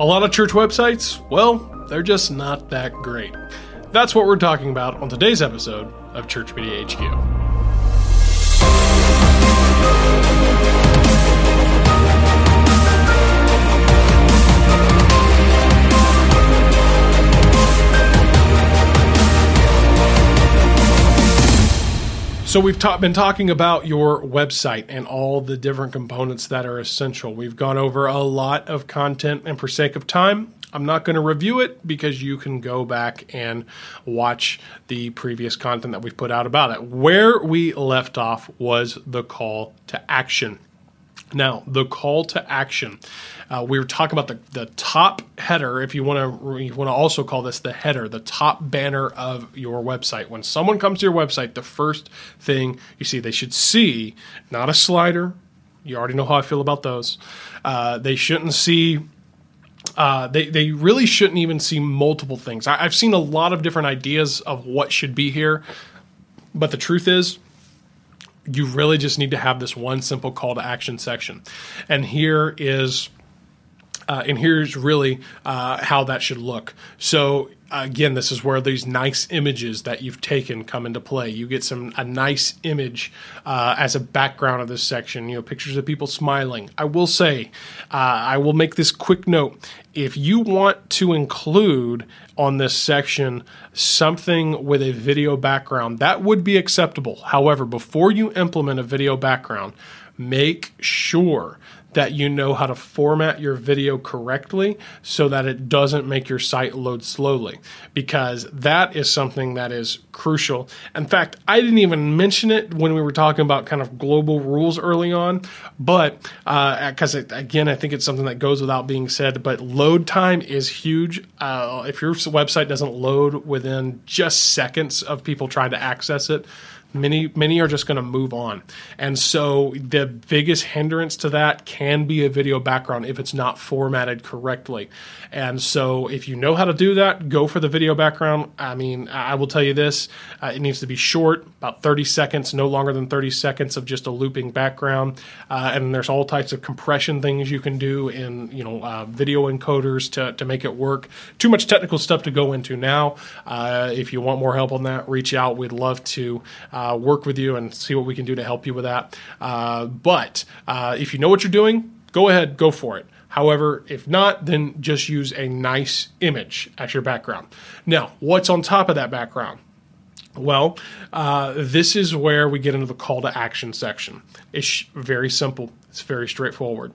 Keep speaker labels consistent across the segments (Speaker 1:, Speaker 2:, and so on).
Speaker 1: A lot of church websites, well, they're just not that great. That's what we're talking about on today's episode of Church Media HQ. So we've ta- been talking about your website and all the different components that are essential. We've gone over a lot of content, and for sake of time, I'm not going to review it because you can go back and watch the previous content that we've put out about it. Where we left off was the call to action. Now, the call to action. Uh, we were talking about the, the top header. If you want to, you want to also call this the header, the top banner of your website. When someone comes to your website, the first thing you see, they should see not a slider. You already know how I feel about those. Uh, they shouldn't see uh, they, they really shouldn't even see multiple things. I, I've seen a lot of different ideas of what should be here, but the truth is, you really just need to have this one simple call to action section. And here is, uh, and here's really uh, how that should look. So again, this is where these nice images that you've taken come into play. You get some a nice image uh, as a background of this section. You know, pictures of people smiling. I will say, uh, I will make this quick note. If you want to include on this section something with a video background, that would be acceptable. However, before you implement a video background, make sure that you know how to format your video correctly so that it doesn't make your site load slowly because that is something that is crucial. In fact, I didn't even mention it when we were talking about kind of global rules early on, but because uh, again, I think it's something that goes without being said, but load time is huge. Uh, if your website doesn't load within just seconds of people trying to access it, Many many are just going to move on, and so the biggest hindrance to that can be a video background if it's not formatted correctly. And so if you know how to do that, go for the video background. I mean, I will tell you this: uh, it needs to be short, about 30 seconds, no longer than 30 seconds of just a looping background. Uh, and there's all types of compression things you can do in you know uh, video encoders to to make it work. Too much technical stuff to go into now. Uh, if you want more help on that, reach out. We'd love to uh, work with you and see what we can do to help you with that. Uh, but uh, if you know what you're doing, go ahead, go for it. However, if not, then just use a nice image as your background. Now, what's on top of that background? Well, uh, this is where we get into the call to action section. It's very simple, it's very straightforward.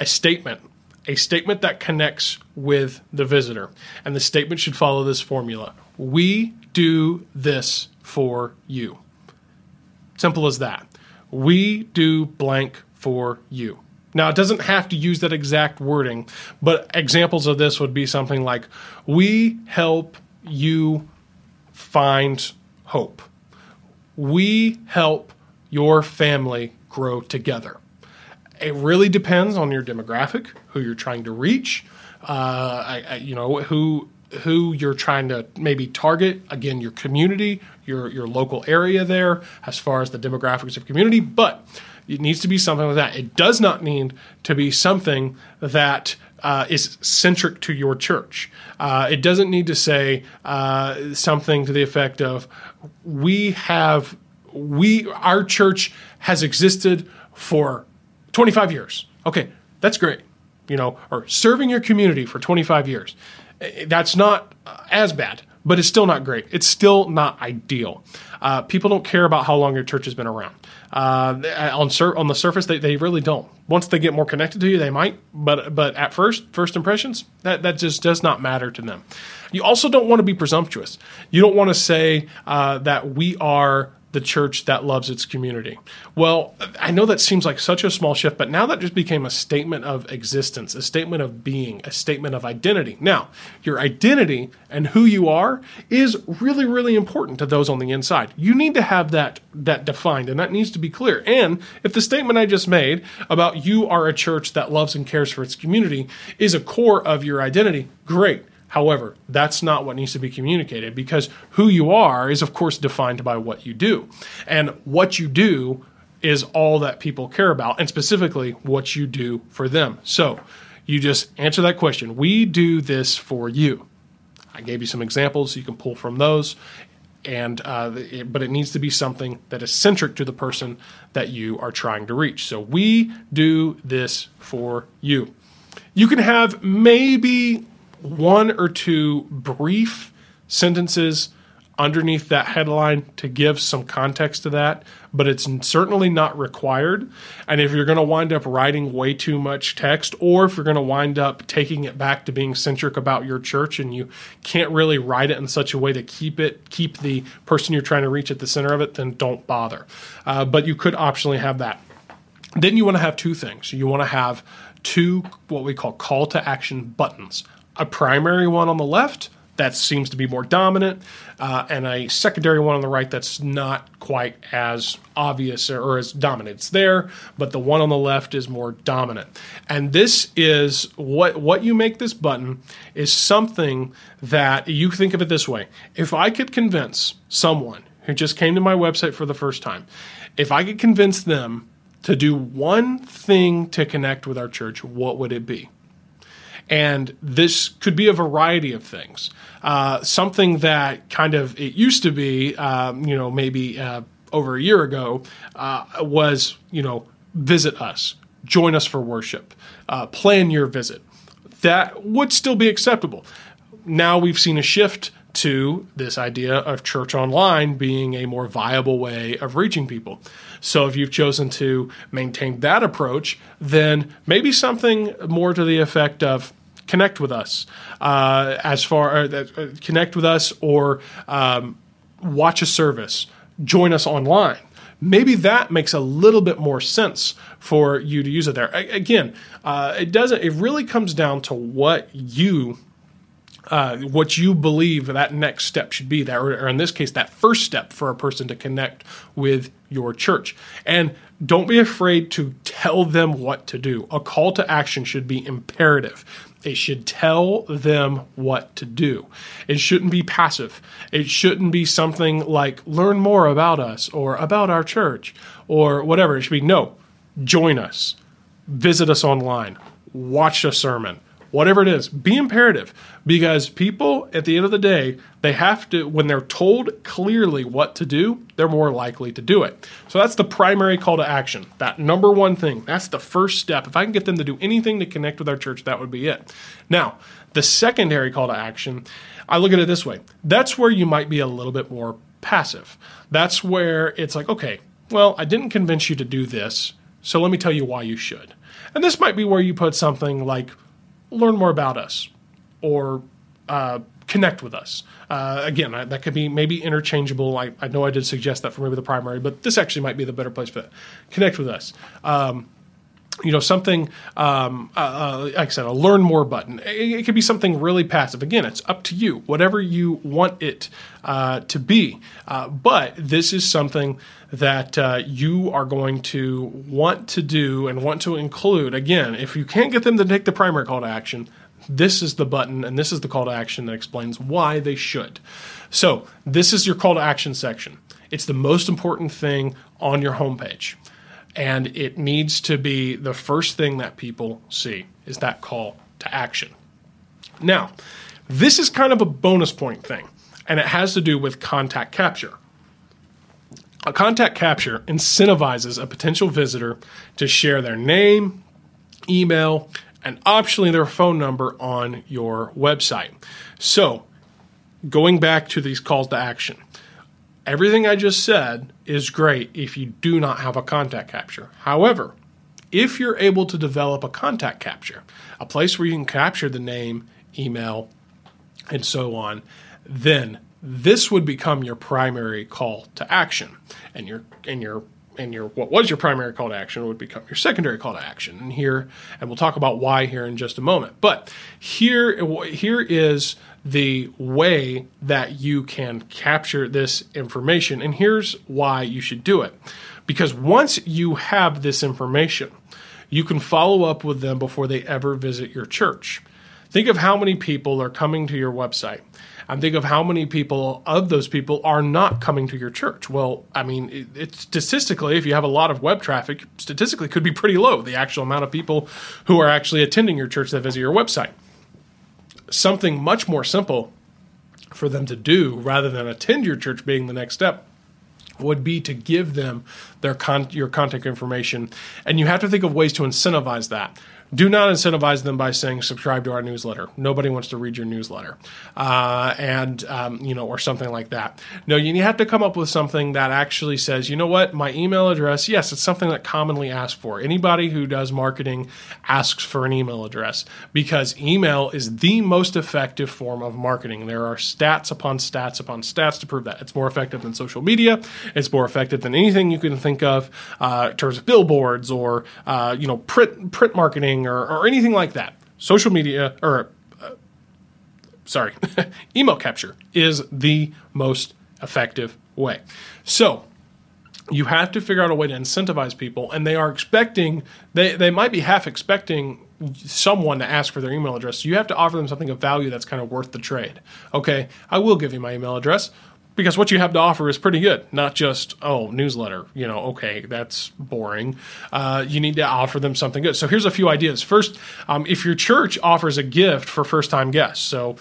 Speaker 1: A statement, a statement that connects with the visitor. And the statement should follow this formula We do this for you. Simple as that. We do blank for you. Now, it doesn't have to use that exact wording, but examples of this would be something like We help you find hope. We help your family grow together. It really depends on your demographic, who you're trying to reach, uh, I, I, you know, who who you're trying to maybe target. Again, your community, your your local area there, as far as the demographics of community. But it needs to be something like that. It does not need to be something that uh, is centric to your church. Uh, it doesn't need to say uh, something to the effect of "We have we our church has existed for 25 years." Okay, that's great. You know, or serving your community for 25 years. That's not as bad, but it's still not great. It's still not ideal. Uh, people don't care about how long your church has been around. Uh, on sur- on the surface, they, they really don't. Once they get more connected to you, they might. But but at first, first impressions, that that just does not matter to them. You also don't want to be presumptuous. You don't want to say uh, that we are the church that loves its community. Well, I know that seems like such a small shift, but now that just became a statement of existence, a statement of being, a statement of identity. Now, your identity and who you are is really, really important to those on the inside. You need to have that that defined, and that needs to be clear. And if the statement I just made about you are a church that loves and cares for its community is a core of your identity, great. However, that's not what needs to be communicated because who you are is, of course, defined by what you do. And what you do is all that people care about, and specifically what you do for them. So, You just answer that question. We do this for you. I gave you some examples. You can pull from those. And uh, it, but it needs to be something that is centric to the person that you are trying to reach. So we do this for you. You can have maybe one or two brief sentences underneath that headline to give some context to that, but it's certainly not required. And if you're going to wind up writing way too much text, or if you're going to wind up taking it back to being centric about your church and you can't really write it in such a way to keep it, keep the person you're trying to reach at the center of it, then don't bother. Uh, but you could optionally have that. Then you want to have two things. You want to have two what we call call to action buttons a primary one on the left that seems to be more dominant, uh, and a secondary one on the right that's not quite as obvious or, or, as dominant. It's there, but the one on the left is more dominant. And this is what what you make this button is something that you think of it this way: if I could convince someone who just came to my website for the first time, if I could convince them to do one thing to connect with our church, what would it be? And this could be a variety of things. Uh, something that kind of it used to be, um, you know, maybe uh, over a year ago, uh, was, you know, visit us, join us for worship, uh, plan your visit. That would still be acceptable. Now we've seen a shift to this idea of church online being a more viable way of reaching people. So if you've chosen to maintain that approach, then maybe something more to the effect of connect with us uh, as far uh, uh, connect with us or um, watch a service join us online. Maybe that makes a little bit more sense for you to use it there. Again uh, it doesn't it really comes down to what you uh, what you believe that next step should be that or in this case that first step for a person to connect with your church. And don't be afraid to tell them what to do. A call to action should be imperative it should tell them what to do. It shouldn't be passive. It shouldn't be something like learn more about us or about our church or whatever. It should be no, join us, visit us online, watch a sermon, whatever it is, be imperative because people at the end of the day, they have to, when they're told clearly what to do, they're more likely to do it. So that's the primary call to action. That number one thing, that's the first step. If I can get them to do anything to connect with our church, that would be it. Now, the secondary call to action, I look at it this way that's where you might be a little bit more passive. That's where it's like, okay, well, I didn't convince you to do this, so let me tell you why you should. And this might be where you put something like, learn more about us or uh, connect with us. Uh, again, I, that could be maybe interchangeable. I, I, know I did suggest that for maybe the primary, but this actually might be the better place for that. Connect with us. Um, you know something um, uh, uh, like i said a learn more button it, it, could be something really passive again it's up to you whatever you want it uh, to be uh, but this is something that uh, you are going to want to do and want to include again if you can't get them to take the primary call to action this is the button and this is the call to action that explains why they should. So, this is your call to action section. It's the most important thing on your homepage. And it needs to be the first thing that people see is that call to action. Now, this is kind of a bonus point thing, and it has to do with contact capture. A contact capture incentivizes a potential visitor to share their name, email, and optionally their phone number on your website. So, going back to these calls to action, everything I just said is great if you do not have a contact capture. However, if you're able to develop a contact capture, a place where you can capture the name, email, and so on, then this would become your primary call to action and your and your and your what was your primary call to action would become your secondary call to action. And here, and we'll talk about why here in just a moment. But here, here is the way that you can capture this information, and here's why you should do it. Because once you have this information, you can follow up with them before they ever visit your church. Think of how many people are coming to your website and think of how many people of those people are not coming to your church. Well, I mean, it, statistically, if you have a lot of web traffic, statistically could be pretty low, the actual amount of people who are actually attending your church that visit your website. Something much more simple for them to do rather than attend your church being the next step would be to give them their con- your contact information and you have to think of ways to incentivize that do not incentivize them by saying subscribe to our newsletter. Nobody wants to read your newsletter, uh, and um, you know, or something like that. No, you have to come up with something that actually says, you know what, my email address. Yes, it's something that commonly asked for. Anybody who does marketing asks for an email address because email is the most effective form of marketing. There are stats upon stats upon stats to prove that it's more effective than social media. It's more effective than anything you can think of uh, in terms of billboards or uh, you know print print marketing marketing or, or anything like that. Social media, or uh, sorry, email capture is the most effective way. So, you have to figure out a way to incentivize people, and they are expecting, they, they might be half expecting someone to ask for their email address. So you have to offer them something of value that's kind of worth the trade. Okay, I will give you my email address because what you have to offer is pretty good. Not just oh newsletter, you know, okay, that's boring. Uh, you need to offer them something good. So here's a few ideas. First, um, if your church offers a gift for first time guests, so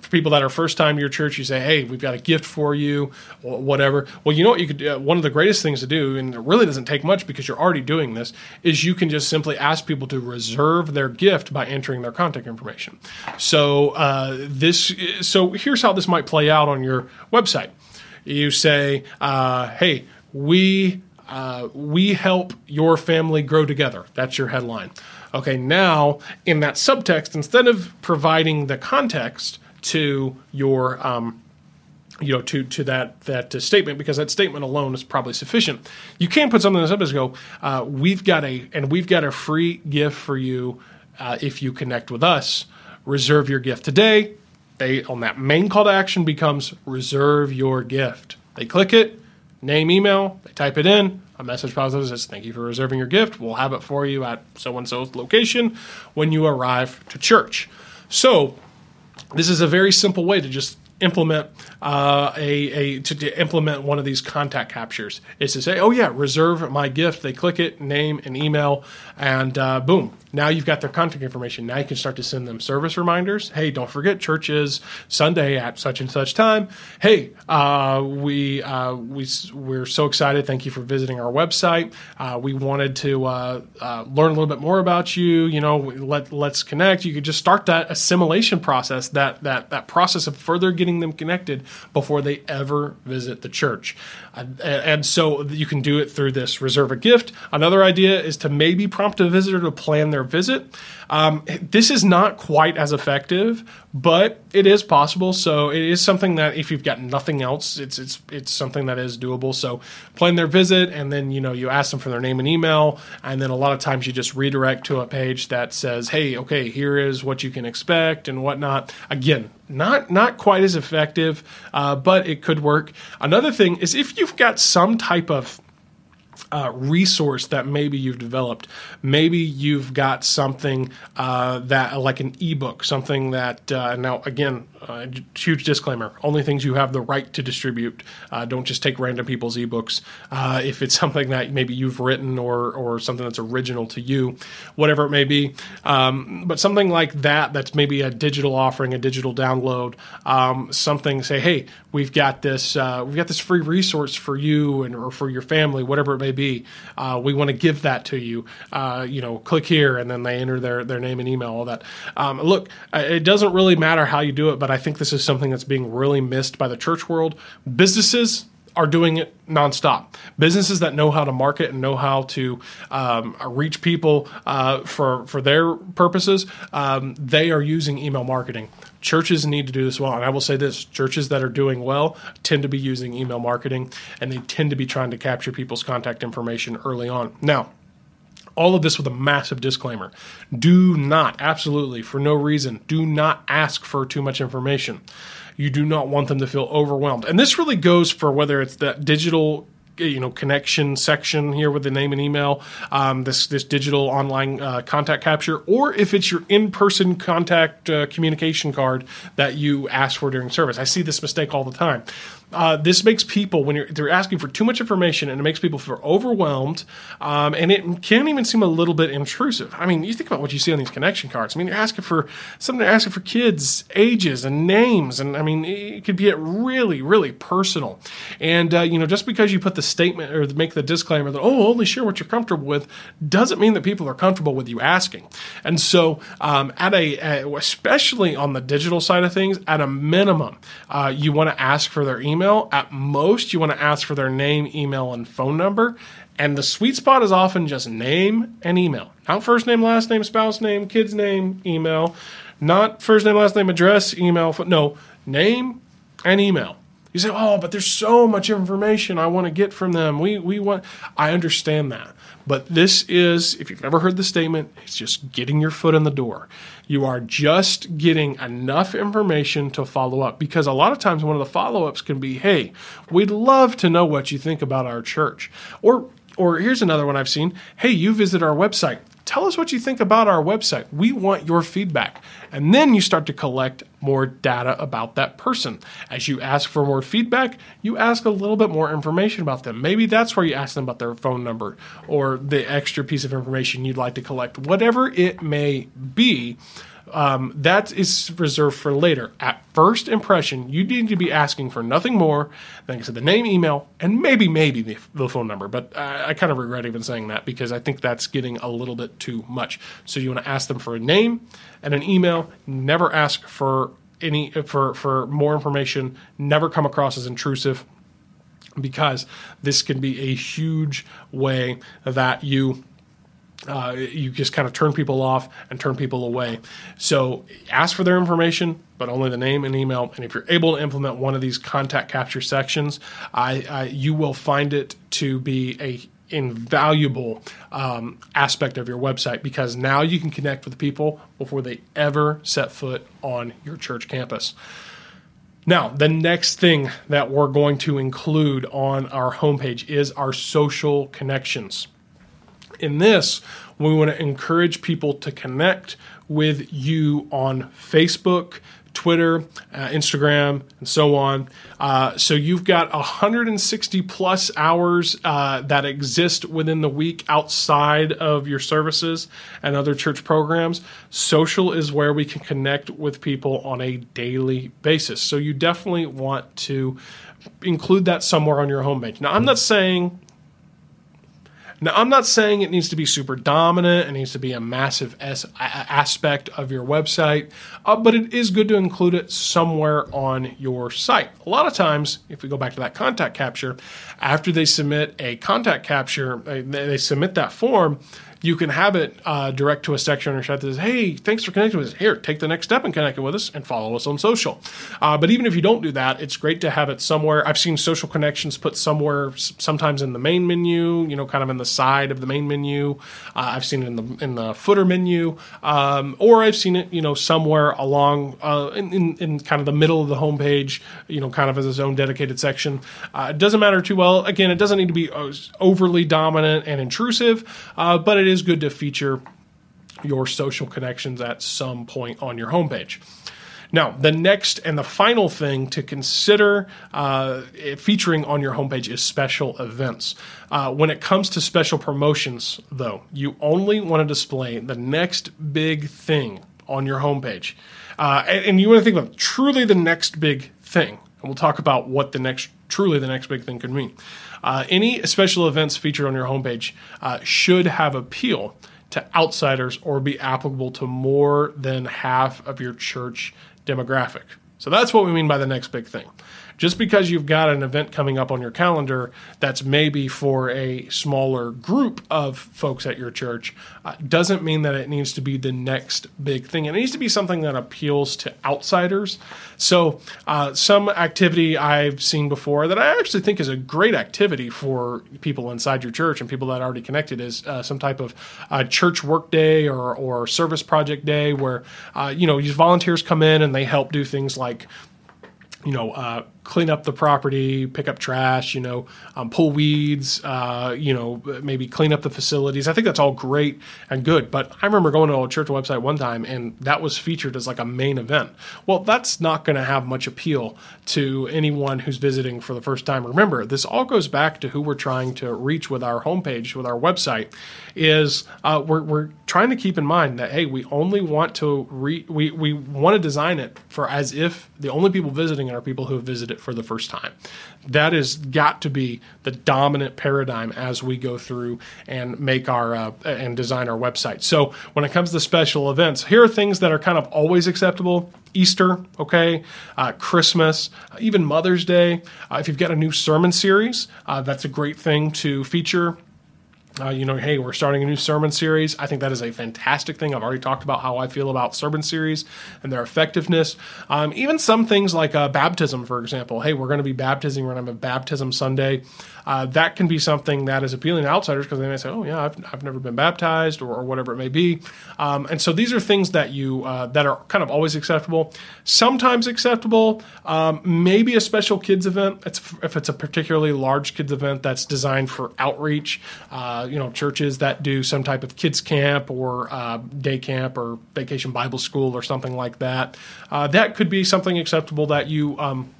Speaker 1: for people that are first time to your church, you say, hey, we've got a gift for you, whatever. Well, you know what you could? One of the greatest things to do, and it really doesn't take much because you're already doing this, is you can just simply ask people to reserve their gift by entering their contact information. So uh, this, so here's how this might play out on your website you say, uh, "Hey, we uh, we help your family grow together." That's your headline. Okay, now in that subtext, instead of providing the context to your um, you know, to to that that uh, statement because that statement alone is probably sufficient. You can put something in the subtext. Go, uh, we've got a and we've got a free gift for you uh, if you connect with us. Reserve your gift today they on that main call to action becomes reserve your gift. They click it, name, email, they type it in. A message pops up and says, "Thank you for reserving your gift. We'll have it for you at so and so's location when you arrive to church." So, this is a very simple way to just implement uh, a, a to, to, implement one of these contact captures is to say, oh yeah, reserve my gift. They click it, name and email, and uh, boom, now you've got their contact information. Now you can start to send them service reminders. Hey, don't forget church is Sunday at such and such time. Hey, uh, we uh, we we're so excited. Thank you for visiting our website. Uh, we wanted to uh, learn a little bit more about you. You know, let let's connect. You could just start that assimilation process, that that that process of further getting them connected before they ever visit the church. and so you can do it through this reserve a gift. Another idea is to maybe prompt a visitor to plan their visit. Um, this is not quite as effective, but it is possible. So it is something that if you've got nothing else, it's it's it's something that is doable. So plan their visit, and then you know you ask them for their name and email, and then a lot of times you just redirect to a page that says, "Hey, okay, here is what you can expect and whatnot." Again, not not quite as effective, uh, but it could work. Another thing is if you've got some type of uh, resource that maybe you've developed. Maybe you've got something uh, that, like an ebook, something that, uh, now again, uh, huge disclaimer only things you have the right to distribute. Uh, don't just take random people's ebooks. Uh, if it's something that maybe you've written or, or something that's original to you, whatever it may be. Um, but something like that, that's maybe a digital offering, a digital download, um, something say, hey, we've got this, uh, we've got this free resource for you and or for your family, whatever it may be. Uh, we want to give that to you. Uh, you know, click here, and then they enter their their name and email, all that. Um, look, it doesn't really matter how you do it, but I think this is something that's being really missed by the church world. Businesses are doing it nonstop. Businesses that know how to market and know how to um, reach people uh, for for their purposes, um, they are using email marketing. Churches need to do this well, and I will say this: churches that are doing well tend to be using email marketing, and they tend to be trying to capture people's contact information early on. Now all of this with a massive disclaimer. Do not, absolutely, for no reason, do not ask for too much information. You do not want them to feel overwhelmed. And this really goes for whether it's that digital you know connection section here with the name and email um, this this digital online uh, contact capture or if it's your in-person contact uh, communication card that you ask for during service i see this mistake all the time uh, this makes people when you're they're asking for too much information and it makes people feel overwhelmed um, and it can even seem a little bit intrusive. I mean you think about what you see on these connection cards. I mean you're asking for something they're asking for kids ages and names and i mean it could be really really personal. And uh, you know just because you put the statement or make the disclaimer that oh only share what you're comfortable with doesn't mean that people are comfortable with you asking. And so um, at a, a, especially on the digital side of things at a minimum uh, you want to ask for their email email. At most, you want to ask for their name, email, and phone number. And the sweet spot is often just name and email. Not first name, last name, spouse name, kid's name, email. Not first name, last name, address, email. No, name and email. You say, "Oh, but there's so much information I want to get from them." We we want. I understand that, but this is, if you've ever heard the statement, it's just getting your foot in the door. You are just getting enough information to follow up because a lot of times one of the follow ups can be, "Hey, we'd love to know what you think about our church," or or here's another one I've seen. Hey, you visit our website. Tell us what you think about our website. We want your feedback. And then you start to collect more data about that person. As you ask for more feedback, you ask a little bit more information about them. Maybe that's where you ask them about their phone number or the extra piece of information you'd like to collect, whatever it may be um, that is reserved for later. At first impression, you need to be asking for nothing more than I said, the name, email, and maybe, maybe the, the phone number. But I, I, kind of regret even saying that because I think that's getting a little bit too much. So you want to ask them for a name and an email. Never ask for any for for more information. Never come across as intrusive because this can be a huge way that you uh, you just kind of turn people off and turn people away. So ask for their information, but only the name and email. And if you're able to implement one of these contact capture sections, I, I you will find it to be a invaluable um, aspect of your website because now you can connect with people before they ever set foot on your church campus. Now, the next thing that we're going to include on our homepage is our social connections in this, we want to encourage people to connect with you on Facebook, Twitter, uh, Instagram, and so on. Uh, so you've got 160 plus hours uh, that exist within the week outside of your services and other church programs. Social is where we can connect with people on a daily basis. So you definitely want to include that somewhere on your homepage. Now, I'm not saying now, I'm not saying it needs to be super dominant, it needs to be a massive as- aspect of your website, uh, but it is good to include it somewhere on your site. A lot of times, if we go back to that contact capture, after they submit a contact capture, they submit that form, you can have it uh, direct to a section or site that says, "Hey, thanks for connecting with us. Here, take the next step and connect with us, and follow us on social." Uh, but even if you don't do that, it's great to have it somewhere. I've seen social connections put somewhere, sometimes in the main menu, you know, kind of in the side of the main menu. Uh, I've seen it in the in the footer menu, um, or I've seen it, you know, somewhere along uh, in, in, in, kind of the middle of the homepage, you know, kind of as its own dedicated section. Uh, it doesn't matter too well. Again, it doesn't need to be uh, overly dominant and intrusive, but it good to feature your social connections at some point on your homepage. Now, the next and the final thing to consider uh, featuring on your homepage is special events. Uh, when it comes to special promotions, though, you only want to display the next big thing on your homepage. Uh, and, and you want to think about truly the next big thing. And we'll talk about what the next, truly the next big thing could mean. Uh, any special events featured on your homepage uh, should have appeal to outsiders or be applicable to more than half of your church demographic. So that's what we mean by the next big thing. Just because you've got an event coming up on your calendar that's maybe for a smaller group of folks at your church uh, doesn't mean that it needs to be the next big thing. It needs to be something that appeals to outsiders. So, uh, some activity I've seen before that I actually think is a great activity for people inside your church and people that are already connected is uh, some type of uh, church work day or, or service project day where, uh, you know, these volunteers come in and they help do things like you know, uh, clean up the property, pick up trash, you know, um, pull weeds, uh, you know, maybe clean up the facilities. I think that's all great and good. But I remember going to a church website one time and that was featured as like a main event. Well, that's not going to have much appeal to anyone who's visiting for the first time. Remember, this all goes back to who we're trying to reach with our homepage, with our website, is uh, we're, we're trying to keep in mind that, hey, we only want to re- we, we want to design it for as if the only people visiting are people who have visited for the first time. That has got to be the dominant paradigm as we go through and make our uh, and design our website. So when it comes to special events, here are things that are kind of always acceptable. Easter, okay, uh, Christmas, even Mother's Day. Uh, if you've got a new sermon series, uh, that's a great thing to feature uh, you know, hey, we're starting a new sermon series. I think that is a fantastic thing. I've already talked about how I feel about sermon series and their effectiveness. Um, even some things like uh, baptism, for example. Hey, we're going to be baptizing. We're going to have a baptism Sunday uh, that can be something that is appealing to outsiders because they may say, "Oh, yeah, I've, I've never been baptized," or, or whatever it may be. Um, and so these are things that you uh, that are kind of always acceptable, sometimes acceptable. Um, maybe a special kids event. It's, if it's a particularly large kids event that's designed for outreach. Uh, you know, churches that do some type of kids camp or uh, day camp or vacation Bible school or something like that. Uh, that could be something acceptable that you. Um,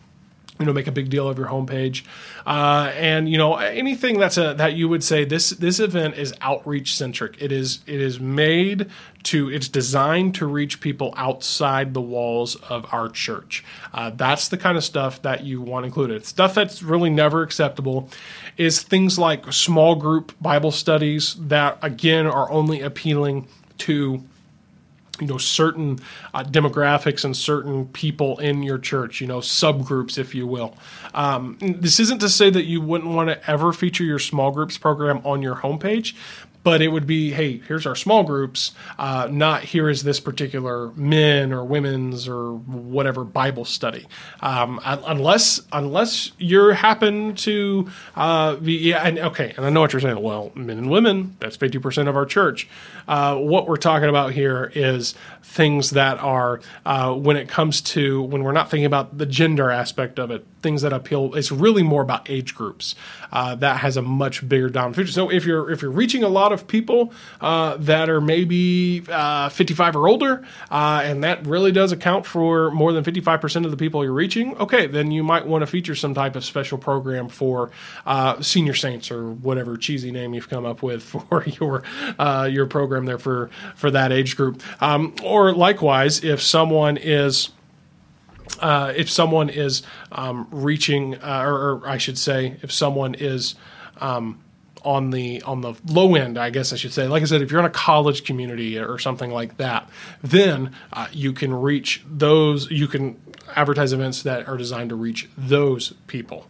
Speaker 1: you know make a big deal of your homepage. Uh, and you know anything that's a that you would say this this event is outreach centric. It is it is made to it's designed to reach people outside the walls of our church. Uh, that's the kind of stuff that you want included. Stuff that's really never acceptable is things like small group bible studies that again are only appealing to you know certain uh, demographics and certain people in your church you know subgroups if you will. Um, this isn't to say that you wouldn't want to ever feature your small groups program on your homepage but it would be hey here's our small groups uh, not here is this particular men or women's or whatever bible study. Um, unless unless you happen to uh, be yeah and, okay and i know what you're saying well men and women that's 50% of our church. Uh, what we're talking about here is things that are uh, when it comes to when we're not thinking about the gender aspect of it things that appeal it's really more about age groups uh, that has a much bigger dominant feature so if you're if you're reaching a lot of people uh, that are maybe uh, 55 or older uh, and that really does account for more than 55% of the people you're reaching okay then you might want to feature some type of special program for senior saints or whatever cheesy name you've come up with for your your program program there for for that age group. Um, or likewise, if someone is uh, if someone is um, reaching, uh, or, or, I should say, if someone is um, on the on the low end, I guess I should say. Like I said, if you're in a college community or something like that, then uh, you can reach those. You can advertise events that are designed to reach those people.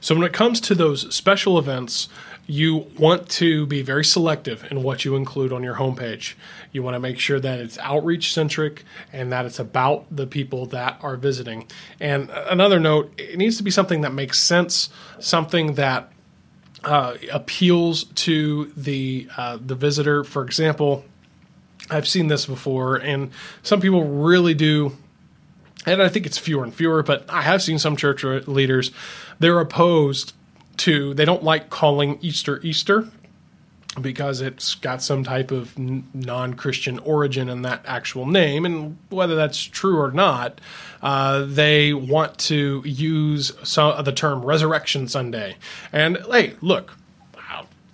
Speaker 1: So when it comes to those special events, you want to be very selective in what you include on your homepage. You want to make sure that it's outreach centric and that it's about the people that are visiting. And another note, it needs to be something that makes sense, something that uh, appeals to the uh, the visitor. For example, I've seen this before, and some people really do and I think it's fewer and fewer, but I have seen some church leaders, they're opposed to they don't like calling Easter Easter because it's got some type of non-Christian origin in that actual name, and whether that's true or not, uh, they want to use some, the term Resurrection Sunday. And hey, look,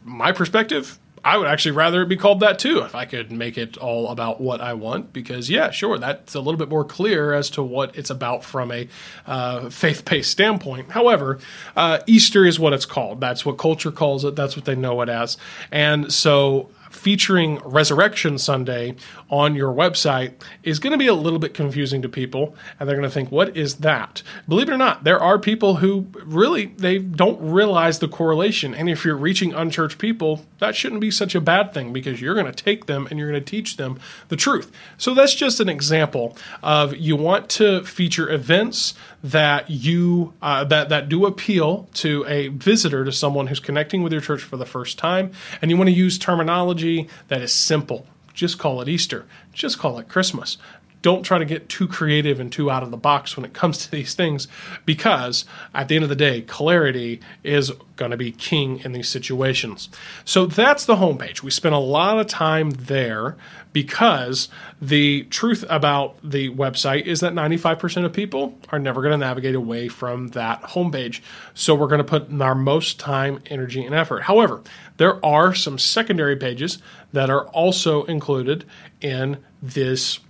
Speaker 1: my perspective, I would actually rather it be called that too if I could make it all about what I want because yeah sure that's a little bit more clear as to what it's about from a uh, faith-based standpoint. However uh, Easter is what it's called. That's what culture calls it. That's what they know it as. And so featuring Resurrection Sunday on your website is going to be a little bit confusing to people and they're going to think what is that? Believe it or not there are people who really they don't realize the correlation and if you're reaching unchurched people that shouldn't be such a bad thing because you're going to take them and you're going to teach them the truth. So that's just an example of you want to feature events that you uh, that that do appeal to a visitor to someone who's connecting with your church for the first time and you want to use terminology that is simple just call it Easter. Just call it Christmas. Don't try to get too creative and too out of the box when it comes to these things because at the end of the day, clarity is going to be king in these situations. So that's the homepage. We spent a lot of time there because the truth about the website is that 95% of people are never going to navigate away from that homepage. So we're going to put our most time, energy, and effort. However, there are some secondary pages that are also included in this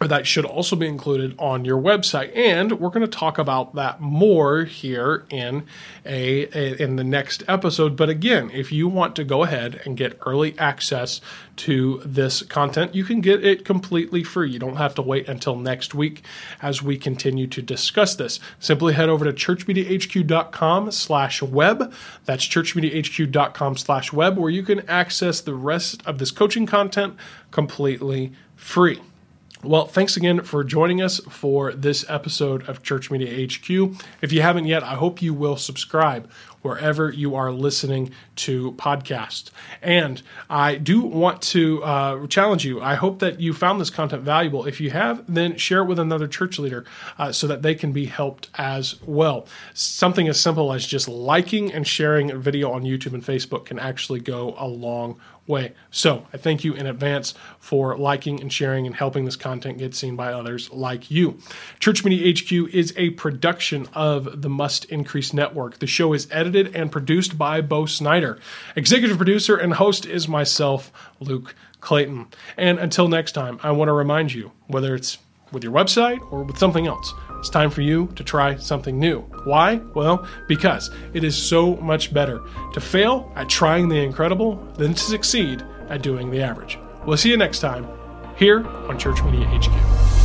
Speaker 1: or that should also be included on your website. And we're going to talk about that more here in a, a, in the next episode. But again if you want to go ahead and get early access to this content you can get it completely free. You don't have to wait until next week as we continue to discuss this. Simply head over to churchmediahq.com slash web. That's churchmediahq.com slash web where you can access the rest of this coaching content completely free well, thanks again for joining us for this episode of Church Media HQ. If you haven't yet, I hope you will subscribe wherever you are listening to podcasts. And I do want to uh, challenge you. I hope that you found this content valuable. If you have, then share it with another church leader uh, so that they can be helped as well. Something as simple as just liking and sharing a video on YouTube and Facebook can actually go a long way. So I thank you in advance for liking and sharing and helping this content get seen by others like you. Church Media HQ is a production of the Must Increase Network. The show is edited and produced by Bo Snyder. Executive producer and host is myself, Luke Clayton. And until next time, I want to remind you whether it's with your website or with something else. It's time for you to try something new. Why? Well, because it is so much better to fail at trying the incredible than to succeed at doing the average. We'll see you next time here on Church Media HQ.